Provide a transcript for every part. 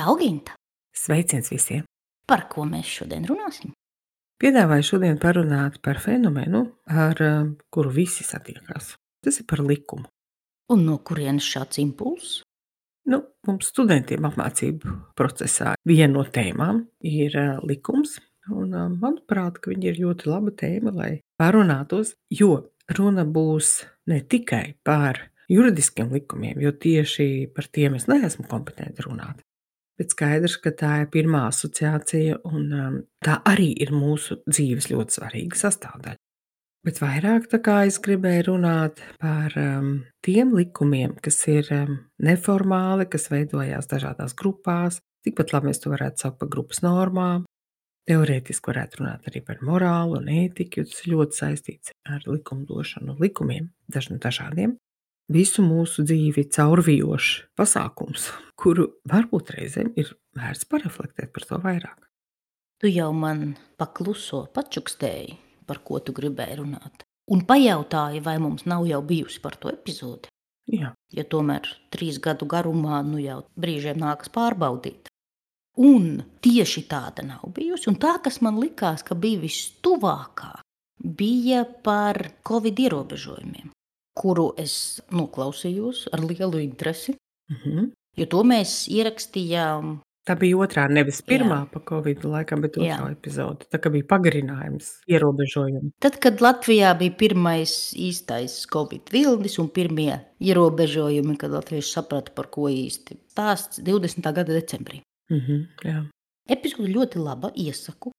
Čau, Ginta! Sveiciens visiem! Par ko mēs šodien runāsim? Piedāvāju šodien parunāt par fenomenu, ar uh, kuru visi satiekās. Tas ir par likumu. Un no kurienes šāds impulss? Nu, mums studentiem apmācību procesā viena no tēmām ir uh, likums. Un, uh, manuprāt, ka viņi ir ļoti laba tēma, lai parunātos, jo runa būs ne tikai par juridiskiem likumiem, jo tieši par tiem es neesmu kompetenti runāt. Bet skaidrs, ka tā ir pirmā asociācija, un um, tā arī ir mūsu dzīves ļoti svarīga sastāvdaļa. Bet vairāk es gribēju runāt par um, tiem likumiem, kas ir um, neformāli, kas veidojās dažādās grupās. Tikpat labi mēs to varētu saukt par grupas normām. Teorētiski varētu runāt arī par morālu un ētiku, jo tas ļoti saistīts ar likumdošanu likumiem, dažādiem visu mūsu dzīvi caurvijošs pasākums, kuru varbūt reizēm ir vērts pareflektēt par to vairāk. Tu jau man pakluso pačukstēji, par ko tu gribēji runāt, un pajautāji, vai mums nav jau bijusi par to epizodi. Jā. Ja tomēr trīs gadu garumā nu jau brīžiem nākas pārbaudīt. Un tieši tāda nav bijusi. Un tā, kas man likās, ka bija vistuvākā, bija par covid ierobežojumiem kuru es noklausījos ar lielu interesi. Mm -hmm. Jo to mēs ierakstījām. Tā bija otrā, nevis pirmā par covid laikam, bet otrā Jā. epizode. Tā kā bija pagarinājums, ierobežojumi. Tad, kad Latvijā bija pirmais īstais covid vilnis un pirmie ierobežojumi, kad latvieši saprata, par ko īsti stāsts 20. gada decembrī. Mm -hmm, jā. Epizode ļoti laba, iesaku.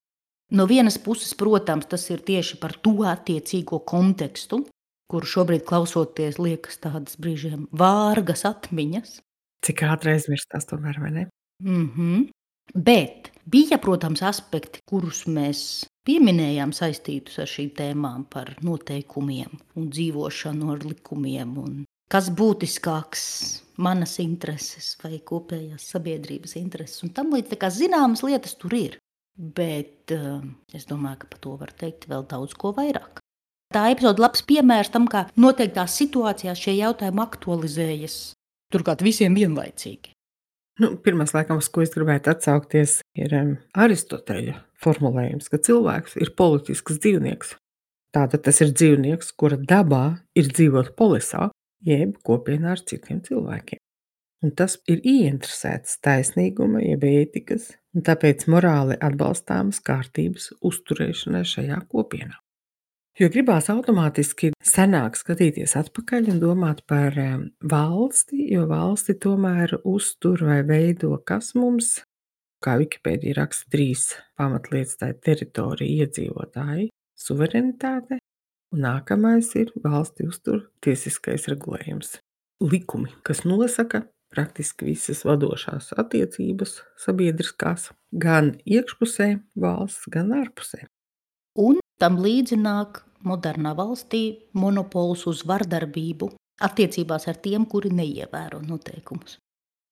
No vienas puses, protams, tas ir tieši par to attiecīgo kontekstu, kuru šobrīd klausoties, liekas tādas brīžiem vārgas atmiņas. Cik ātri aizmirstās, tomēr, vai ne? Mm -hmm. Bet bija, protams, aspekti, kurus mēs pieminējām saistītus ar šīm tēmām par noteikumiem un dzīvošanu ar likumiem. Un kas būtiskāks, manas intereses vai kopējās sabiedrības intereses. Un tam līdz kā zināmas lietas tur ir. Bet uh, es domāju, ka par to var teikt vēl daudz ko vairāk. Tā epizode labs piemērs tam, kā noteiktās situācijās šie jautājumi aktualizējas. Turklāt visiem vienlaicīgi. Nu, Pirmais, laikam, uz ko es gribētu atsaukties, ir um, Aristoteļa formulējums, ka cilvēks ir politisks dzīvnieks. Tātad tas ir dzīvnieks, kura dabā ir dzīvot polisā, jeb kopienā ar citiem cilvēkiem. Un tas ir ieinteresēts taisnīguma, jeb ētikas, un tāpēc morāli atbalstāmas kārtības uzturēšanai šajā kopienā. Jo gribās automātiski senāk skatīties atpakaļ un domāt par valsti, jo valsti tomēr uztur vai veido kas mums, kā Wikipēdija raksta, trīs pamatlietas - tā ir teritorija, iedzīvotāji, suverenitāte, un nākamais ir valsti uztur tiesiskais regulējums. Likumi, kas nosaka praktiski visas vadošās attiecības sabiedriskās, gan iekšpusē valsts, gan ārpusē. Un Tam līdzi nāk modernā valstī monopols uz vardarbību attiecībās ar tiem, kuri neievēro noteikumus.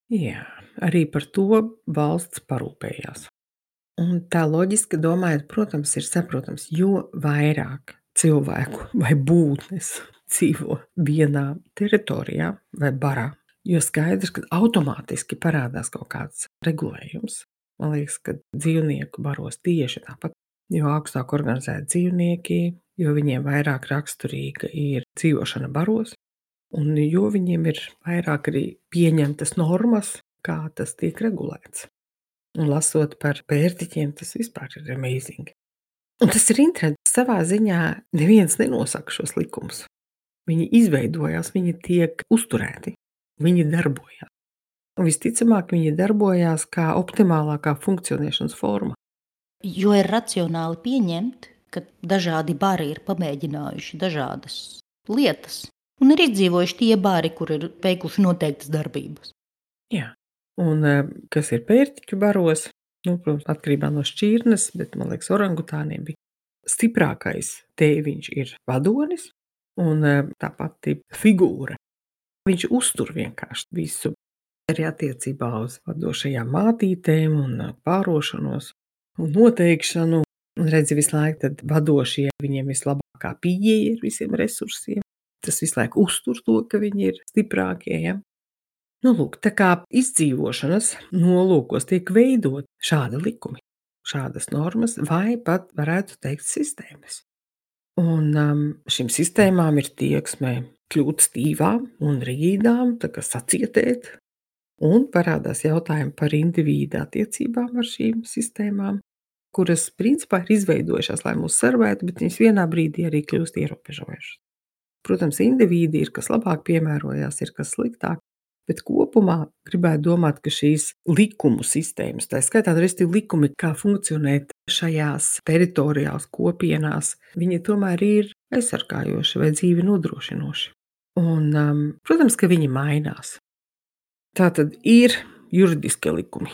Jā, arī par to valsts parūpējās. Un tā loģiski domājot, protams, ir saprotams, jo vairāk cilvēku vai būtnes dzīvo vienā teritorijā vai barā, jo skaidrs, ka automātiski parādās kaut kāds regulējums. Man liekas, ka dzīvnieku baros tieši tāpat jo augstāk organizēti dzīvnieki, jo viņiem vairāk raksturīga ir dzīvošana baros, un jo viņiem ir vairāk arī pieņemtas normas, kā tas tiek regulēts. Un lasot par pērtiķiem, tas vispār ir amazing. Un tas ir interesanti. Savā ziņā neviens nenosaka šos likumus. Viņi izveidojās, viņi tiek uzturēti, viņi darbojas. Un visticamāk, viņi darbojās kā optimālākā funkcionēšanas forma. Jo ir racionāli pieņemt, ka dažādi bari ir pamēģinājuši dažādas lietas, un ir izdzīvojuši tie bari, kur ir veikuši noteiktas darbības. Jā, un eh, kas ir pērtiķu baros, nu, protams, atkarībā no šķirnes, bet man liekas, orangutāniem bija stiprākais tēviņš ir vadonis un eh, tā pati figūra. Viņš uztur vienkārši visu arī attiecībā uz vadošajām mātītēm un eh, pārošanos un noteikšanu. Un redzi, visu laiku vadošie viņiem vislabākā pieeja ir visiem resursiem. Tas visu laiku uztur to, ka viņi ir stiprākie. Ja? Nu, lūk, tā kā izdzīvošanas nolūkos tiek veidot šādi likumi, šādas normas, vai pat varētu teikt, sistēmas. Un um, šīm sistēmām ir tieksme kļūt stīvām un rigīdām, tā kā sacietēt, un parādās jautājumi par individu attiecībām ar šīm sistēmām, kuras principā ir izveidojušās, lai mūs servētu, bet viņas vienā brīdī arī kļūst ierobežojušas. Protams, indivīdi ir kas labāk piemērojās, ir kas sliktāk, bet kopumā gribētu domāt, ka šīs likumu sistēmas, tā skaitā arī likumi, kā funkcionēt šajās teritorijās, kopienās, viņi tomēr ir aizsargājoši vai dzīvi nodrošinoši. Un, um, protams, ka viņi mainās. Tā tad ir juridiskie likumi.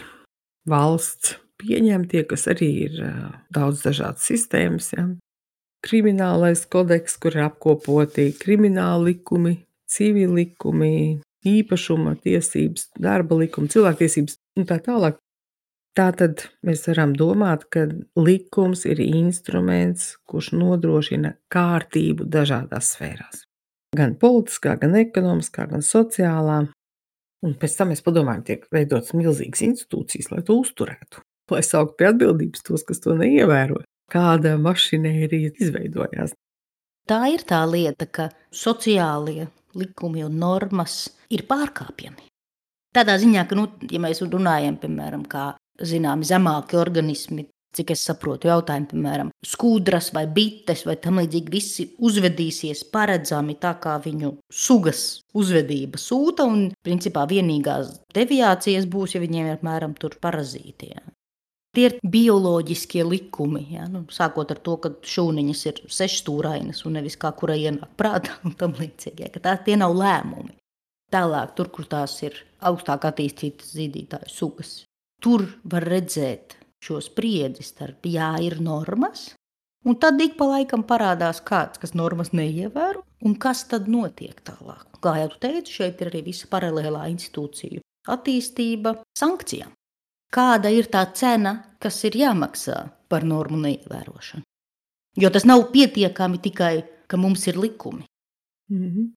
Valsts pieņemtie, kas arī ir daudz dažādas sistēmas. Ja? Kriminālais kodeks, kur ir apkopoti krimināla likumi, civili likumi, īpašuma tiesības, darba likumi, cilvēktiesības un tā tālāk. Tātad mēs varam domāt, ka likums ir instruments, kurš nodrošina kārtību dažādās sfērās. Gan politiskā, gan ekonomiskā, gan sociālā. Un pēc tam mēs padomājam, tiek veidotas milzīgas institūcijas, lai to uzturētu, lai sauktu pie atbildības tos, kas to neievēro. Kāda mašinērija izveidojās. Tā ir tā lieta, ka sociālie likumi un normas ir pārkāpjami. Tādā ziņā, ka, nu, ja mēs runājam, piemēram, kā zināmi zemāki organismi, cik es saprotu, jautājumi, piemēram, skudras vai bites vai tam līdzīgi, visi uzvedīsies paredzami tā, kā viņu sugas uzvedība sūta, un principā vienīgās deviācijas būs, ja viņiem ir apmēram tur parazīti. Tie ir bioloģiskie likumi. Ja? Nu, sākot ar to, ka šūniņas ir sešstūrainas un nevis kā kurai ienāk prātā un tam līdzīgi. Ja? Tā, tie nav lēmumi. Tālāk, tur, kur tās ir augstāk attīstītas zīdītāju sugas, tur var redzēt šo spriedzi starp jā, ir normas, un tad ik pa laikam parādās kāds, kas normas neievēro, un kas tad notiek tālāk. Kā jau teicu, šeit ir arī visa paralēlā institūciju attīstība, sankcijām. Kāda ir tā cena, kas ir jāmaksā par normu neievērošanu? Jo tas nav pietiekami tikai, ka mums ir likumi. Mm -hmm.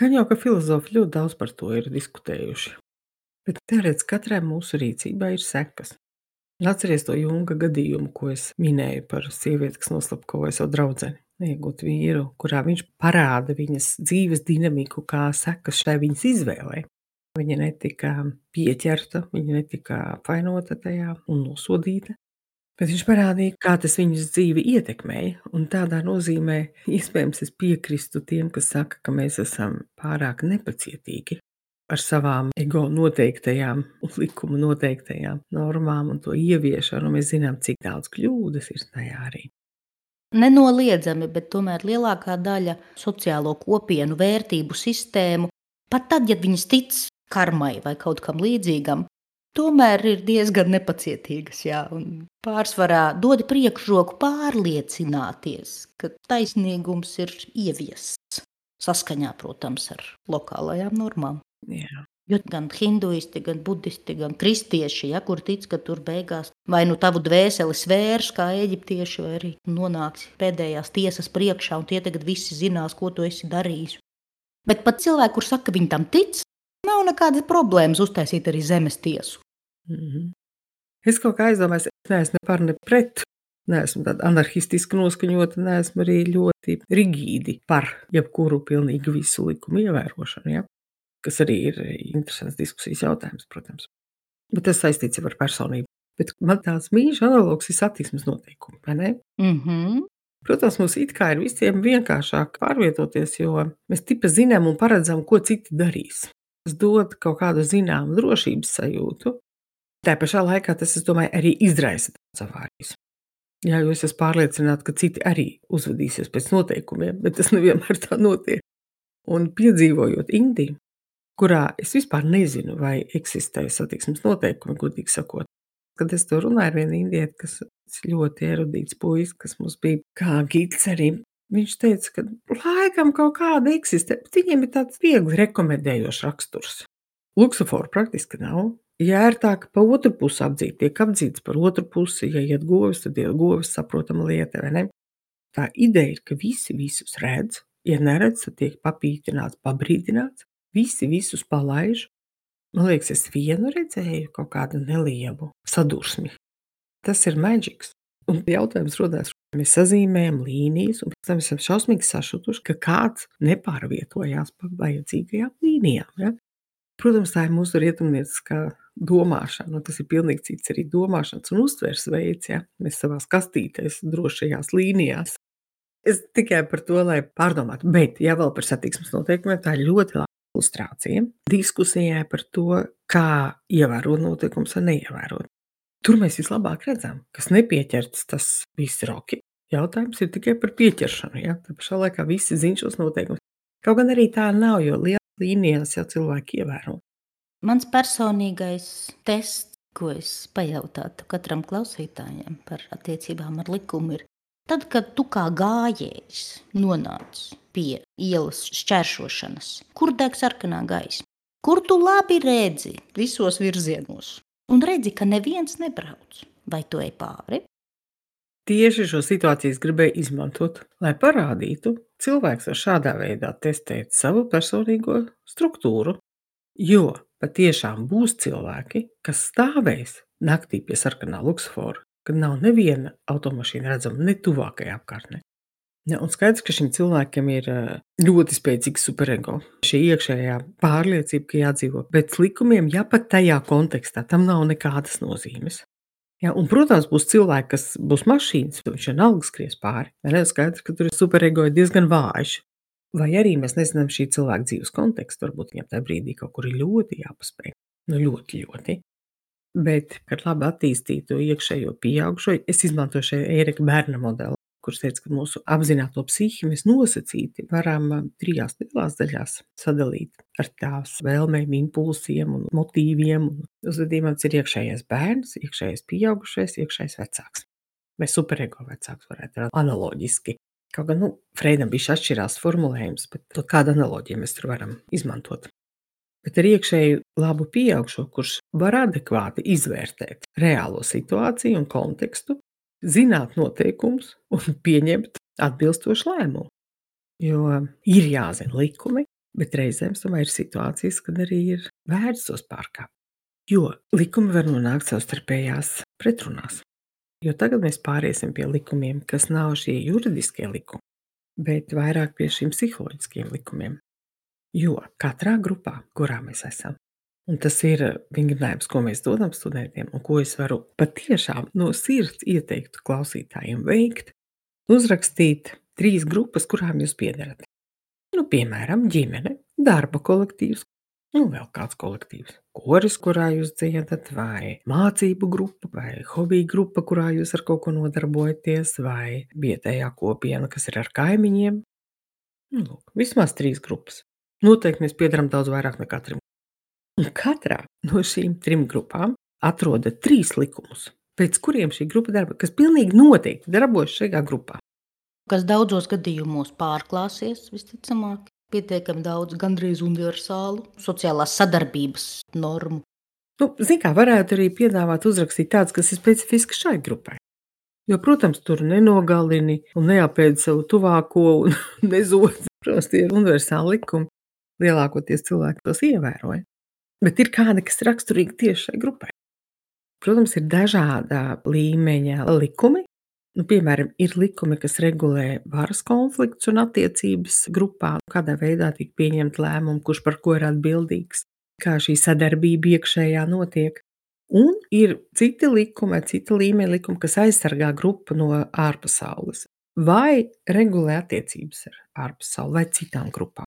Gan jau, ka filozofi ļoti daudz par to ir diskutējuši. Bet teorētiski katrai mūsu rīcībai ir sekas. Un atceries to Junga gadījumu, ko es minēju par sievieti, kas noslapkavoja savu draugu, iegūt vīru, kurā viņš parāda viņas dzīves dinamiku, kā sekas šai viņas izvēlei. Viņa netika pieķerta, viņa netika apvainota tajā un nosodīta. Bet viņš parādīja, kā tas viņas dzīvi ietekmēja. Un tādā nozīmē, iespējams, es piekrītu tiem, kas saka, ka mēs esam pārāk nepacietīgi ar savām ego noteiktajām, likuma noteiktajām normām un to ieviešanu. Mēs zinām, cik daudz kļūdas ir tajā arī. Nenoliedzami, bet tomēr lielākā daļa sociālo kopienu vērtību sistēmu, pat tad, ja viņas tic karmai vai kaut kam līdzīgam, tomēr ir diezgan nepacietīgas. Jā, pārsvarā dod priekšroku pārliecināties, ka taisnīgums ir ieviests saskaņā, protams, ar lokālajām normām. Jā. Jo gan hinduisti, gan budisti, gan kristieši, ja, kur tic, ka tur beigās vai nu tavu dvēseli svērs, kā eģiptieši, vai arī nonāks pēdējās tiesas priekšā, un tie tagad visi zinās, ko tu esi darījis. Bet pat cilvēki, kur saka, ka viņi tam tic, nav nekādas problēmas uztaisīt arī zemes tiesu. Mm -hmm. Es kaut kā aizdomājos, es neesmu ne par ne pret. Neesmu tāda anarchistiski noskaņota, neesmu arī ļoti rigīdi par jebkuru pilnīgi visu likumu ievērošanu. Ja? kas arī ir interesants diskusijas jautājums, protams. Bet tas saistīts ar personību. Bet man tāds mīļš analogs ir satiksmes noteikumi, vai ne? Mm -hmm. Protams, mums it kā ir visiem vienkāršāk pārvietoties, jo mēs tipa zinām un paredzam, ko citi darīs. Tas dod kaut kādu zināmu drošības sajūtu. Tā pašā laikā tas, es domāju, arī izraisa daudz avārijas. Jā, jo es esmu pārliecināts, ka citi arī uzvedīsies pēc noteikumiem, bet tas nevienmēr tā notiek. Un piedzīvojot Indiju, kurā es vispār nezinu, vai eksistē satiksmes noteikumi, godīgi sakot. Kad es to runāju ar vienu indieti, kas ļoti erudīts puisis, kas mums bija kā gids arī, viņš teica, ka laikam kaut kāda eksistē, bet viņiem ir tāds viegli rekomendējošs raksturs. Luksuforu praktiski nav. Ja ir tā, ka pa otru pusi apdzīt, tiek apdzīts par otru pusi, ja iet govis, tad iet govis, saprotama lieta, vai ne? Tā ideja ir, ka visi visus redz, ja neredz, tad tiek papītināts, pabrīdināts, Visi visus palaiž, Man liekas, es vienu redzēju kaut kādu nelielu sadursmi. Tas ir maģiks. Un jautājums rodās, mēs sazīmējam līnijas, un pēc tam esam šausmīgi sašutuši, ka kāds nepārvietojās pa vajadzīgajām līnijām. Ja? Protams, tā ir mūsu rietumnieciskā domāšana, un tas ir pilnīgi cits arī domāšanas un uztveres veids. Ja? Mēs savā kastītēs, drošajās līnijās. Es tikai par to, lai pārdomātu, bet, ja vēl par satiksmes noteikumiem, tā ir ļoti laba ilustrācija diskusijai par to, kā ievērot noteikumus un neievērot. Tur mēs vislabāk redzam, kas nepieķerts, tas viss ir ok. Jautājums ir tikai par pieķeršanu. Ja? Tā pašā laikā visi zina šos noteikumus. Kaut gan arī tā nav, jo lielā līnijās jau cilvēki ievēro. Mans personīgais tests, ko es pajautātu katram klausītājam par attiecībām ar likumu, ir tad, kad tu kā gājējs nonāc pie ielas šķēršošanas, kur deg sarkanā gaisma, kur tu labi redzi visos virzienos, un redzi, ka neviens nebrauc. Vai tu ej pāri? Tieši šo situāciju es gribēju izmantot, lai parādītu, cilvēks var šādā veidā testēt savu personīgo struktūru. Jo patiešām būs cilvēki, kas stāvēs naktī pie sarkanā luksofora, kad nav neviena automašīna redzama ne tuvākajā apkārtnē. Ja, un skaidrs, ka šim cilvēkam ir ļoti spēcīgs superego. Šī iekšējā pārliecība, ka jādzīvo pēc likumiem, ja pat tajā kontekstā tam nav nekādas nozīmes. Ja, un, protams, būs cilvēki, kas būs mašīnas, viņš vienalga skries pāri. Ir skaidrs, ka tur ir superego diezgan vājš. Vai arī mēs nezinām šī cilvēka dzīves kontekstu. Varbūt viņam tajā brīdī kaut kur ir ļoti jāpaspēj. Nu, ļoti, ļoti. Bet, kad labi attīstītu iekšējo pieaugušo, es izmantoju šeit Erika bērna modeli kurš teica, ka mūsu apzināto psihi mēs nosacīti varam trijās lielās daļās sadalīt ar tās vēlmēm, impulsiem un motīviem. Uzvedībām ir iekšējais bērns, iekšējais pieaugušais, iekšējais vecāks. Vai superego vecāks varētu būt analoģiski. Kaut gan nu, Freidam bija atšķirās formulējums, bet kādu analoģiju mēs tur varam izmantot. Bet ar iekšēju labu pieaugušo, kurš var adekvāti izvērtēt reālo situāciju un kontekstu, zināt noteikumus un pieņemt atbilstošu lēmumu. Jo ir jāzina likumi, bet reizēm ir situācijas, kad arī ir vērts tos pārkāpt. Jo likumi var nonākt savstarpējās pretrunās. Jo tagad mēs pāriesim pie likumiem, kas nav šie juridiskie likumi, bet vairāk pie šiem psiholoģiskiem likumiem. Jo katrā grupā, kurā mēs esam, Un tas ir vingrinājums, ko mēs dodam studentiem, un ko es varu patiešām no sirds ieteikt klausītājiem veikt. Uzrakstīt trīs grupas, kurām jūs piedarat. Nu, piemēram, ģimene, darba kolektīvs, nu, vēl kāds kolektīvs, koris, kurā jūs dziedat, vai mācību grupa, vai hobiju grupa, kurā jūs ar kaut ko nodarbojaties, vai vietējā kopiena, kas ir ar kaimiņiem. Nu, lūk, vismaz trīs grupas. Noteikti mēs piedaram daudz vairāk nekā trim katrā no šīm trim grupām atroda trīs likumus, pēc kuriem šī grupa darbojas, kas pilnīgi noteikti darbojas šajā grupā. Kas daudzos gadījumos pārklāsies, visticamāk, pietiekami daudz, gandrīz universālu sociālās sadarbības normu. Nu, Ziniet, kā varētu arī piedāvāt uzrakstīt tādas, kas ir specifiski šai grupai. Jo, protams, tur nenogalini un neapēdi savu tuvāko un nezodzi. Protams, tie ir universāli likumi. Lielākoties cilvēki tos ievēroja. Bet ir kāda, kas raksturīga tieši šai grupai. Protams, ir dažāda līmeņa likumi. Nu, piemēram, ir likumi, kas regulē varas konflikts un attiecības grupā, kādā veidā tiek pieņemta lēmuma, kurš par ko ir atbildīgs, kā šī sadarbība iekšējā notiek. Un ir citi likumi, cita līmeņa likumi, kas aizsargā grupu no ārpasaules vai regulē attiecības ar ārpasauli vai citām grupām.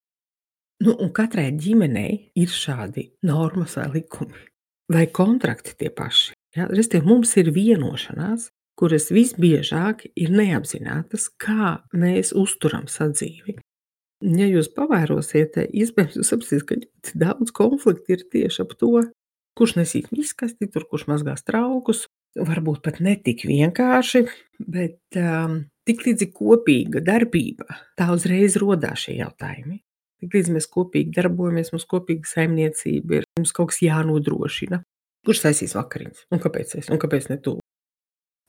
Nu, un katrai ģimenei ir šādi normas vai likumi, vai kontrakti tie paši. Ja? Restīvi, mums ir vienošanās, kuras visbiežāk ir neapzinātas, kā mēs uzturam sadzīvi. Ja jūs pavērosiet, iespējams jūs sapratīsiet, ka ļoti daudz konfliktu ir tieši ap to, kurš nesīs miskasti, tur kurš mazgās traukus. Varbūt pat ne tik vienkārši, bet um, tik līdz ir kopīga darbība, tā uzreiz rodās šie jautājumi. Tiklīdz mēs kopīgi darbojamies, mums kopīga saimniecība ir, mums kaut kas jānodrošina. Kurš taisīs vakariņas? Un kāpēc es? Un kāpēc ne tu?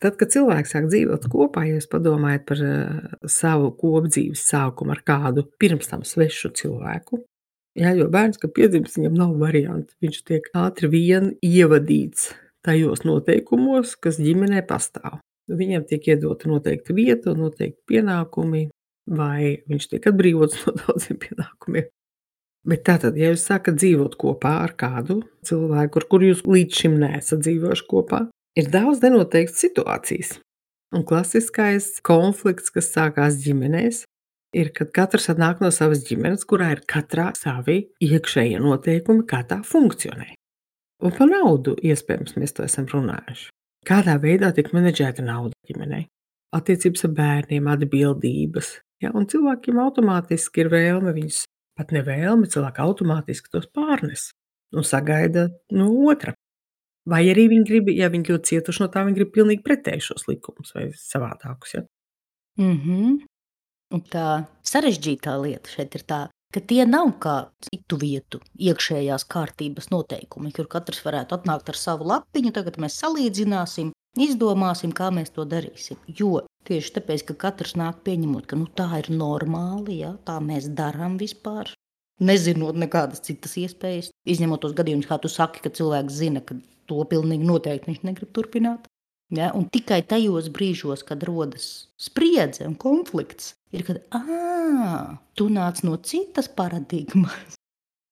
Tad, kad cilvēks sāk dzīvot kopā, ja jūs padomājat par uh, savu kopdzīves sākumu ar kādu pirms tam svešu cilvēku, Jā, jo bērns, kad piedzimst, viņam nav variantu. Viņš tiek ātri vien ievadīts tajos noteikumos, kas ģimenē pastāv. Viņam tiek iedota noteikta vieta, noteikti pienākumi, vai viņš tiek atbrīvots no daudziem pienākumiem. Bet tātad, ja jūs sākat dzīvot kopā ar kādu cilvēku, ar kuru jūs līdz šim neesat dzīvojuši kopā, ir daudz nenoteiktas situācijas. Un klasiskais konflikts, kas sākās ģimenēs, ir, kad katrs nāk no savas ģimenes, kurā ir katrā savi iekšējie noteikumi, kā tā funkcionē. Un par naudu iespējams mēs to esam runājuši. Kādā veidā tiek menedžēta nauda ģimenei? Attiecības ar bērniem, atbildības. Ja? Un cilvēkiem automātiski ir vēlme viņus pat nevēlme, cilvēki automātiski tos pārnes un sagaida no otra. Vai arī viņi grib, ja viņi ļoti cietuši no tā, viņi grib pilnīgi pretēju šos likumus vai savādākus. Ja? Mm -hmm. Un tā sarežģītā lieta šeit ir tā, ka tie nav kā citu vietu iekšējās kārtības noteikumi, kur katrs varētu atnākt ar savu lapiņu, tagad mēs salīdzināsim, izdomāsim, kā mēs to darīsim. Jo Tieši tāpēc, ka katrs nāk pieņemot, ka nu, tā ir normāli, ja, tā mēs darām vispār. Nezinot nekādas citas iespējas, izņemot tos gadījumus, kā tu saki, ka cilvēks zina, ka to pilnīgi noteikti viņš negrib turpināt. Ja? Un tikai tajos brīžos, kad rodas spriedze un konflikts, ir kad, tu nāc no citas paradigmas.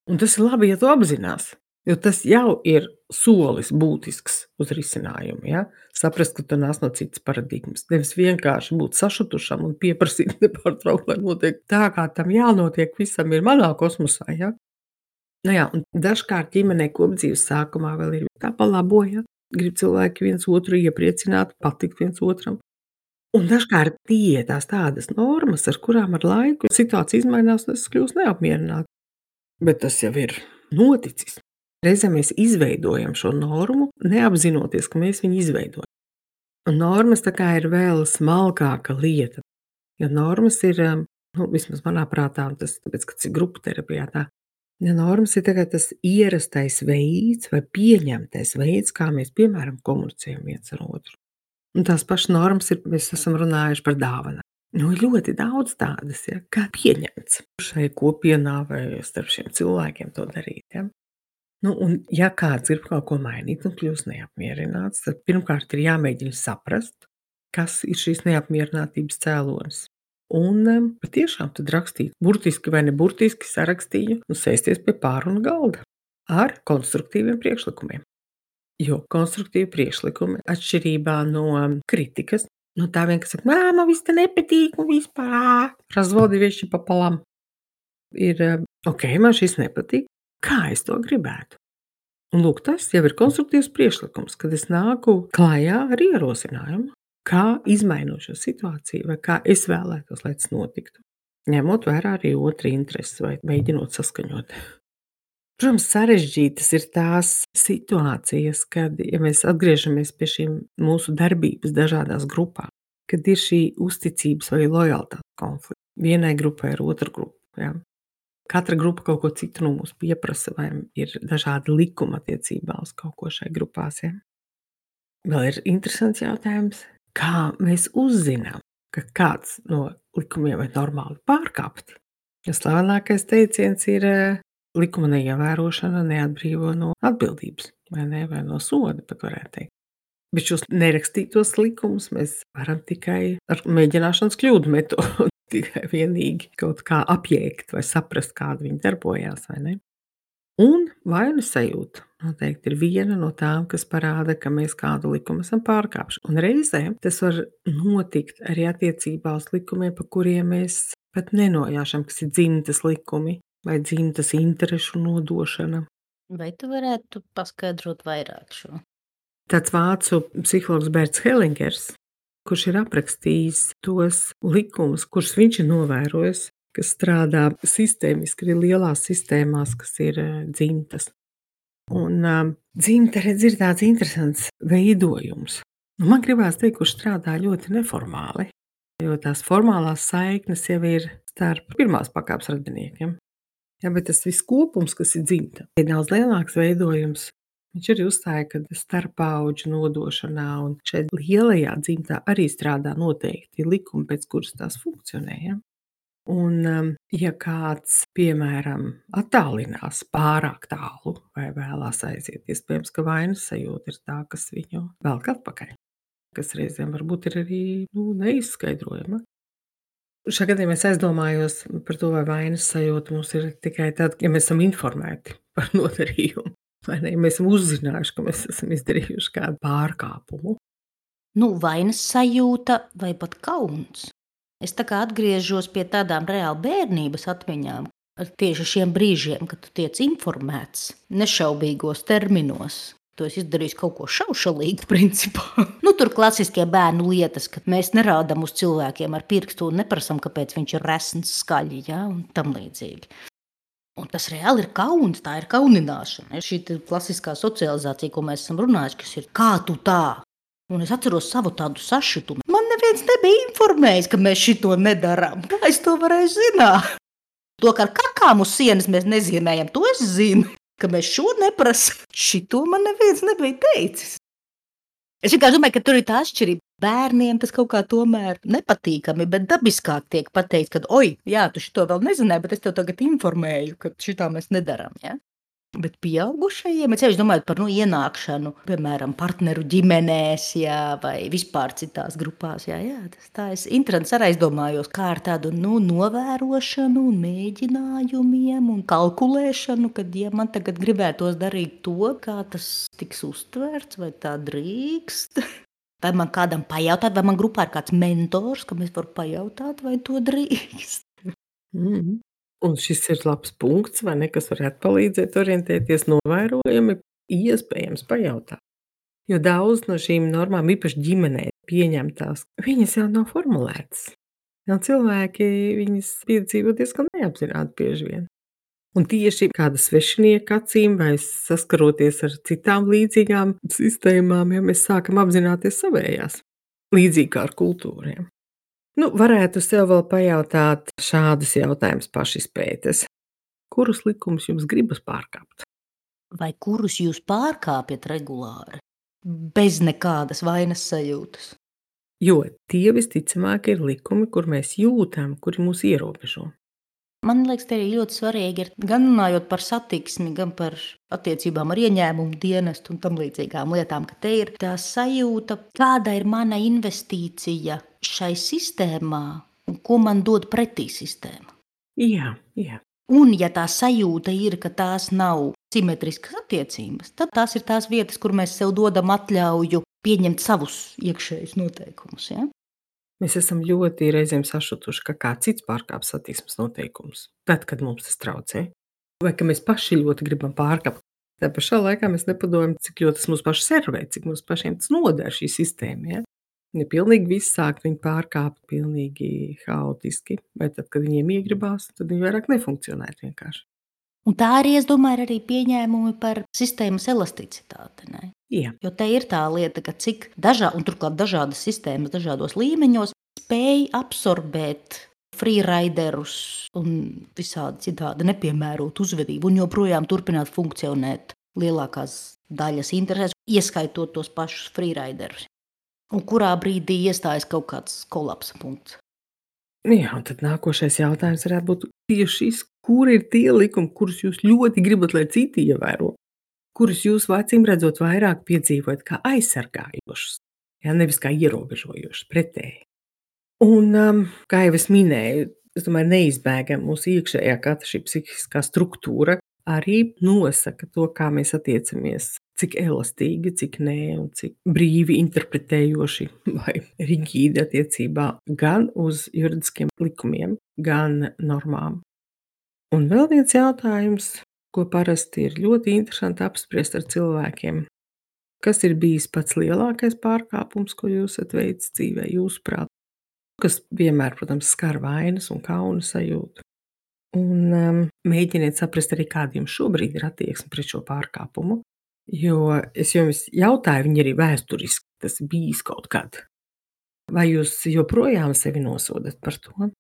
Un tas ir labi, ja tu apzināsi. Jo tas jau ir solis būtisks uz risinājumu. Ja? Saprast, ka tu nāc no citas paradigmas. Nevis vienkārši būt sašutušam un pieprasīt nepārtraukti, lai notiek tā, kā tam jānotiek, visam ir manā kosmosā. Ja? Nu jā, dažkārt ģimenē kopdzīves sākumā vēl ir tā palaboja. Grib cilvēki viens otru iepriecināt, patikt viens otram. Un dažkārt tie ir tādas normas, ar kurām ar laiku situācija izmainās, un es kļūstu neapmierināts. Bet tas jau ir noticis. Reizēm mēs izveidojam šo normu, neapzinoties, ka mēs viņu izveidojam. Un normas tā kā ir vēl smalkāka lieta. Jo normas ir, um, nu, vismaz manā prātā, un tas tāpēc, ka tas ir grupu terapijā tā, ja normas ir tas ierastais veids vai pieņemtais veids, kā mēs, piemēram, komunicējam viens ar otru. Un tās pašas normas ir, mēs esam runājuši par dāvanām. Nu, ļoti daudz tādas, ja, kā pieņemts šai kopienā vai starp šiem cilvēkiem to darīt. Ja. Nu, un, ja kāds grib kaut ko mainīt un kļūst neapmierināts, tad pirmkārt ir jāmēģina saprast, kas ir šīs neapmierinātības cēlonis. Un um, patiešām tad rakstīt, burtiski vai neburtiski sarakstīju, un sēsties pie pārunu galda ar konstruktīviem priekšlikumiem. Jo konstruktīvi priekšlikumi, atšķirībā no um, kritikas, no tā vien, kas saka, man viss te nepatīk, un vispār razvodi vieši papalam, ir um, ok, man šis nepatīk, kā es to gribētu. Un lūk, tas jau ir konstruktīvs priekšlikums, kad es nāku klajā ar ierosinājumu, kā izmainot šo situāciju, vai kā es vēlētos, lai tas notiktu. Ņemot vērā arī otru interesi vai mēģinot saskaņot. Protams, sarežģītas ir tās situācijas, kad ja mēs atgriežamies pie šīm mūsu darbības dažādās grupās, kad ir šī uzticības vai lojalitātes konflikts. Vienai grupai ar otru grupu. Ja? Katra grupa kaut ko citu no mums pieprasa, vai ir dažādi likumi attiecībā uz kaut ko šai grupās. Ja? Vēl ir interesants jautājums, kā mēs uzzinām, ka kāds no likumiem ir normāli pārkāpti. Ja slavenākais teiciens ir likuma neievērošana neatbrīvo no atbildības vai, ne, vai no soda, pat varētu teikt. Bet šos nerakstītos likumus mēs varam tikai ar mēģināšanas kļūdu metodu tikai vienīgi kaut kā apjēgt vai saprast, kāda viņa darbojās. Un vainas sajūta noteikti ir viena no tām, kas parāda, ka mēs kādu likumu esam pārkāpuši. Un reizēm tas var notikt arī attiecībā uz likumiem, pa kuriem mēs pat nenojāšam, kas ir dzimtas likumi vai dzimtas interešu nodošana. Vai tu varētu paskaidrot vairāk šo? Tāds vācu psihologs Bērts Hellingers kurš ir aprakstījis tos likumus, kurus viņš ir novērojis, kas strādā sistēmiski arī lielās sistēmās, kas ir eh, dzimtas. Un um, dzimta redz, ir tāds interesants veidojums. Nu, man gribās teikt, kurš strādā ļoti neformāli, jo tās formālās saiknes jau ir starp pirmās pakāpes radiniekiem. Ja, bet tas viss kopums, kas ir dzimta, ir daudz lielāks veidojums Viņš arī uzstāja, ka starppauģu nodošanā un šeit lielajā dzimtā arī strādā noteikti likumi, pēc kuras tās funkcionē. Ja? Un, um, ja kāds, piemēram, attālinās pārāk tālu vai vēlās aiziet, iespējams, ka vainas sajūta ir tā, kas viņu velk atpakaļ. Kas reizēm varbūt ir arī nu, neizskaidrojama. Šajā gadījumā es aizdomājos par to, vai vainas sajūta mums ir tikai tad, ja mēs esam informēti par nodarījumu. Mēs esam uzzinājuši, ka mēs esam izdarījuši kādu pārkāpumu. Nu, vainas sajūta vai pat kauns. Es tā kā atgriežos pie tādām reāli bērnības atmiņām, ar tieši šiem brīžiem, kad tu tiec informēts nešaubīgos terminos. Tu esi izdarījis kaut ko šaušalīgu, principā. nu, tur klasiskie bērnu lietas, kad mēs nerādām uz cilvēkiem ar pirkstu un neprasām, kāpēc viņš ir resns, skaļi ja, un tam līdzīgi. Un tas reāli ir kauns, tā ir kaunināšana. Šī klasiskā socializācija, ko mēs esam runājuši, kas ir kā tu tā. Un es atceros savu tādu sašutumu neviens nebija informējis, ka mēs šito nedarām. Kā es to varēju zināt? To, ka ar kakām uz sienas mēs nezīmējam, to es zinu. Ka mēs šo neprasām, šito man neviens nebija teicis. Es vienkārši domāju, ka tur ir tā atšķirība. Bērniem tas kaut kā tomēr nepatīkami, bet dabiskāk tiek pateikts, ka, oi, jā, tu šo vēl nezināji, bet es tev tagad informēju, ka šitā mēs nedarām. Ja? Bet pieaugušajiem, ja ceļš domājot par nu, ienākšanu, piemēram, partneru ģimenēs, jā, vai vispār citās grupās, jā, jā, tas tā ir interesants. Arī aizdomājos, kā ar tādu nu, novērošanu, un mēģinājumiem un kalkulēšanu, kad ja man tagad gribētos darīt to, kā tas tiks uztverts, vai tā drīkst. Vai man kādam pajautāt, vai man grupā ir kāds mentors, kam es varu pajautāt, vai to drīkst? Mm -hmm. Un šis ir labs punkts, vai ne, kas varētu palīdzēt orientēties novērojami, iespējams pajautāt. Jo daudz no šīm normām, īpaši ģimenē, pieņemtās, viņas jau nav formulētas. Jau cilvēki viņas piedzīvo diezgan neapzināti bieži vien. Un tieši kāda svešinieka acīm vai saskaroties ar citām līdzīgām sistēmām, ja mēs sākam apzināties savējās, līdzīgi kā ar kultūriem. Nu, varētu sev vēl pajautāt šādus jautājumus pašizpētes. Kurus likumus jums gribas pārkāpt? Vai kurus jūs pārkāpjat regulāri, bez nekādas vainas sajūtas? Jo tie visticamāk ir likumi, kur mēs jūtam, kuri mūs ierobežo. Man liekas, te ir ļoti svarīgi, ir, gan runājot par satiksmi, gan par attiecībām ar ieņēmumu dienestu un tam līdzīgām lietām, ka te ir tā sajūta, kāda ir mana investīcija šai sistēmā un ko man dod pretī sistēma. Jā, jā. Un, ja tā sajūta ir, ka tās nav simetriskas attiecības, tad tās ir tās vietas, kur mēs sev dodam atļauju pieņemt savus iekšējus noteikumus. Ja? Mēs esam ļoti reizēm sašutuši, ka kāds cits pārkāpj satiksmes noteikumus, tad, kad mums tas traucē. Vai ka mēs paši ļoti gribam pārkāpt. Tā pašā laikā mēs nepadomājam, cik ļoti tas mūs paši servē, cik mums pašiem tas noder šī sistēma. Ja? Ja pilnīgi viss sāk viņu pārkāpt, pilnīgi haotiski, vai tad, kad viņiem iegribās, tad viņi vairāk nefunkcionētu vienkārši. Un tā arī, es domāju, ir arī pieņēmumi par sistēmas elasticitāti. Ne? Jā. Jo te ir tā lieta, ka cik dažā, turklāt dažādas sistēmas, dažādos līmeņos spēj absorbēt freeriderus un visādi citādi nepiemērotu uzvedību, un joprojām turpināt funkcionēt lielākās daļas interesēs, ieskaitot tos pašus freeriderus. Un kurā brīdī iestājas kaut kāds kolapsa punkts? Jā, un tad nākošais jautājums varētu būt tieši šis, kur ir tie likumi, kurus jūs ļoti gribat, lai citi ievēro, kurus jūs acīm redzot vairāk piedzīvojat kā aizsargājošus, ja, nevis kā ierobežojošus, pretēji. Un, um, kā jau es minēju, es domāju, neizbēgami mūsu iekšējā katra šī psihiskā struktūra arī nosaka to, kā mēs attiecamies cik elastīgi, cik nē, un cik brīvi interpretējoši vai rigīdi attiecībā gan uz juridiskiem likumiem, gan normām. Un vēl viens jautājums, ko parasti ir ļoti interesanti apspriest ar cilvēkiem. Kas ir bijis pats lielākais pārkāpums, ko jūs esat veicis dzīvē, jūsuprāt? Kas vienmēr, protams, skar vainas un kauna sajūtu. Un um, mēģiniet saprast arī, kāda jums šobrīd ir attieksme pret šo pārkāpumu. Jo es jums jautāju, viņi arī vēsturiski tas bijis kaut kad. Vai jūs joprojām sevi nosodat par to?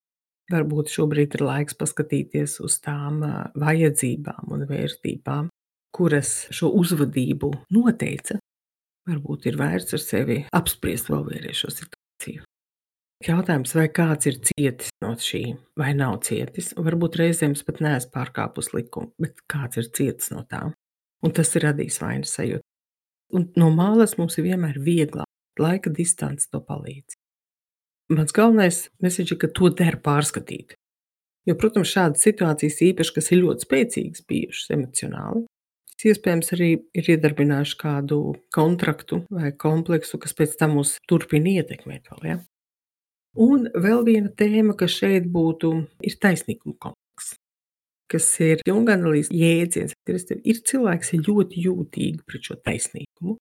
Varbūt šobrīd ir laiks paskatīties uz tām vajadzībām un vērtībām, kuras šo uzvedību noteica. Varbūt ir vērts ar sevi apspriest vēl vēlreiz šo situāciju. Jautājums, vai kāds ir cietis no šī, vai nav cietis. Varbūt reizēm pat neesmu pārkāpus likumu, bet kāds ir cietis no tā. Un tas ir radījis vainas sajūtu. Un no malas mums ir vienmēr vieglāk, laika distance to palīdz. Mans galvenais message ir, ka to der pārskatīt. Jo, protams, šādas situācijas īpaši, kas ir ļoti spēcīgas bijušas emocionāli, iespējams arī ir iedarbinājuši kādu kontraktu vai kompleksu, kas pēc tam mūs turpina ietekmēt vēl, ja? Un vēl viena tēma, kas šeit būtu, ir taisnīguma kas ir analīzes jēdziens. Ir cilvēki, kas ir ļoti jūtīgi pret šo taisnīgumu.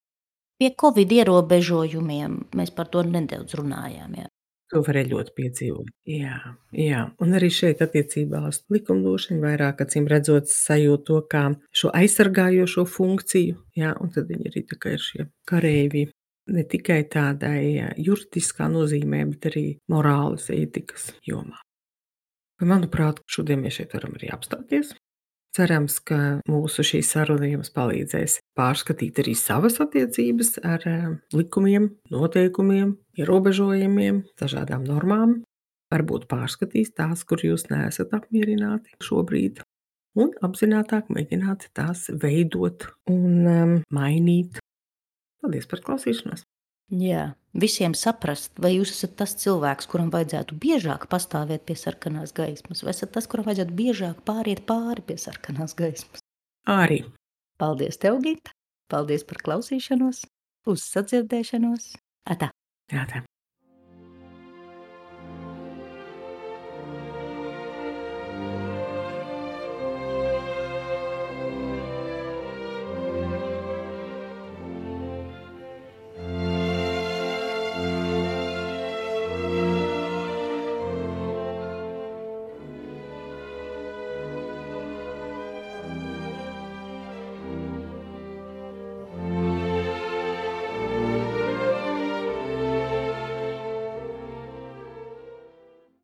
Pie Covid ierobežojumiem mēs par to nedaudz runājām. Jā. To varēja ļoti piedzīvot. Jā, jā. Un arī šeit, attiecībā uz likumdošanu, vairāk acīm redzot, sajūt to kā šo aizsargājošo funkciju. Jā, un tad viņi arī ir šie kareivi ne tikai tādai juridiskā nozīmē, bet arī morāles, ētikas jomā. Manuprāt, šodien mēs šeit varam arī apstāties. Cerams, ka mūsu šī saruna jums palīdzēs pārskatīt arī savas attiecības ar likumiem, noteikumiem, ierobežojumiem, dažādām normām. Varbūt pārskatīs tās, kur jūs neesat apmierināti šobrīd, un apzināti mēģināt tās veidot un um, mainīt Paldies par klausīšanos! Jā, visiem saprast, vai jūs esat tas cilvēks, kuram vajadzētu biežāk pastāvēt pie sarkanās gaismas, vai esat tas, kuram vajadzētu biežāk pāriet pāri pie sarkanās gaismas. Arī. Paldies, tev, Gita! Paldies par klausīšanos, uz sadzirdēšanos! Atā! Jā, tā.